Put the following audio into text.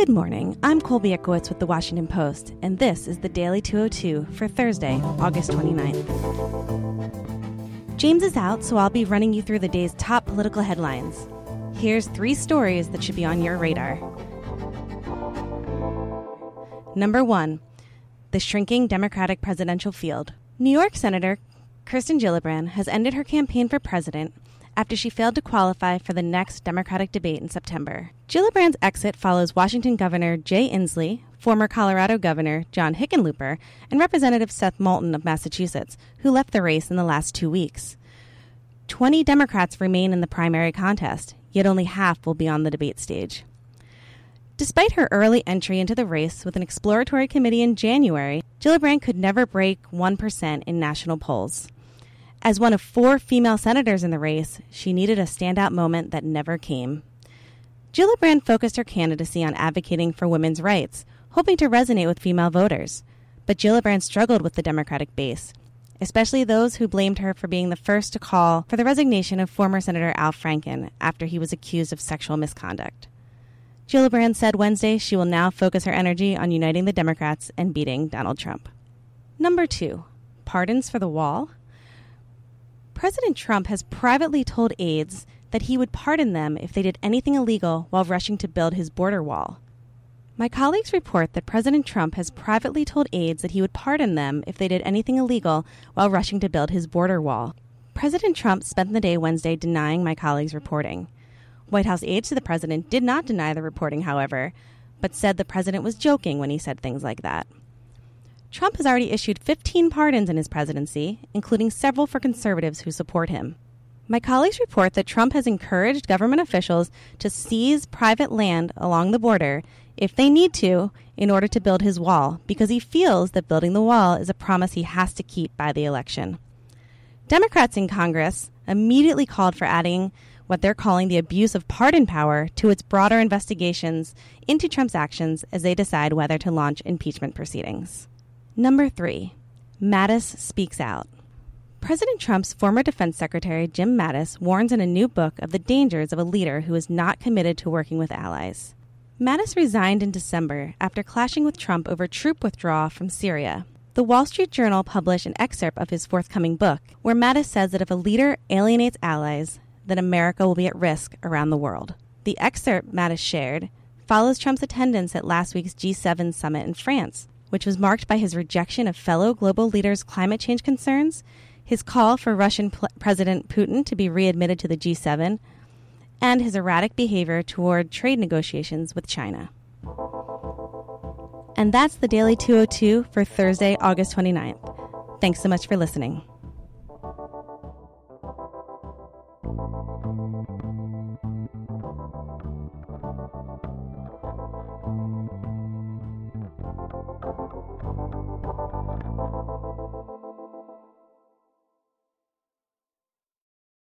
Good morning. I'm Colby Itkowitz with the Washington Post, and this is the Daily 202 for Thursday, August 29th. James is out, so I'll be running you through the day's top political headlines. Here's three stories that should be on your radar. Number one, the shrinking Democratic presidential field. New York Senator Kirsten Gillibrand has ended her campaign for president after she failed to qualify for the next Democratic debate in September. Gillibrand's exit follows Washington Governor Jay Inslee, former Colorado Governor John Hickenlooper, and Representative Seth Moulton of Massachusetts, who left the race in the last two weeks. Twenty Democrats remain in the primary contest, yet only half will be on the debate stage. Despite her early entry into the race with an exploratory committee in January, Gillibrand could never break 1% in national polls. As one of four female senators in the race, she needed a standout moment that never came. Gillibrand focused her candidacy on advocating for women's rights, hoping to resonate with female voters. But Gillibrand struggled with the Democratic base, especially those who blamed her for being the first to call for the resignation of former Senator Al Franken after he was accused of sexual misconduct. Gillibrand said Wednesday she will now focus her energy on uniting the Democrats and beating Donald Trump. Number two, pardons for the wall. President Trump has privately told aides that he would pardon them if they did anything illegal while rushing to build his border wall. My colleagues report that President Trump has privately told aides that he would pardon them if they did anything illegal while rushing to build his border wall. President Trump spent the day Wednesday denying my colleagues' reporting. White House aides to the president did not deny the reporting, however, but said the president was joking when he said things like that. Trump has already issued 15 pardons in his presidency, including several for conservatives who support him. My colleagues report that Trump has encouraged government officials to seize private land along the border if they need to in order to build his wall because he feels that building the wall is a promise he has to keep by the election. Democrats in Congress immediately called for adding what they're calling the abuse of pardon power to its broader investigations into Trump's actions as they decide whether to launch impeachment proceedings. Number three, Mattis speaks out. President Trump's former defense secretary, Jim Mattis, warns in a new book of the dangers of a leader who is not committed to working with allies. Mattis resigned in December after clashing with Trump over troop withdrawal from Syria. The Wall Street Journal published an excerpt of his forthcoming book, where Mattis says that if a leader alienates allies, then America will be at risk around the world. The excerpt Mattis shared follows Trump's attendance at last week's G7 summit in France, which was marked by his rejection of fellow global leaders' climate change concerns, his call for Russian pl- President Putin to be readmitted to the G7, and his erratic behavior toward trade negotiations with China. And that's the Daily 202 for Thursday, August 29th. Thanks so much for listening.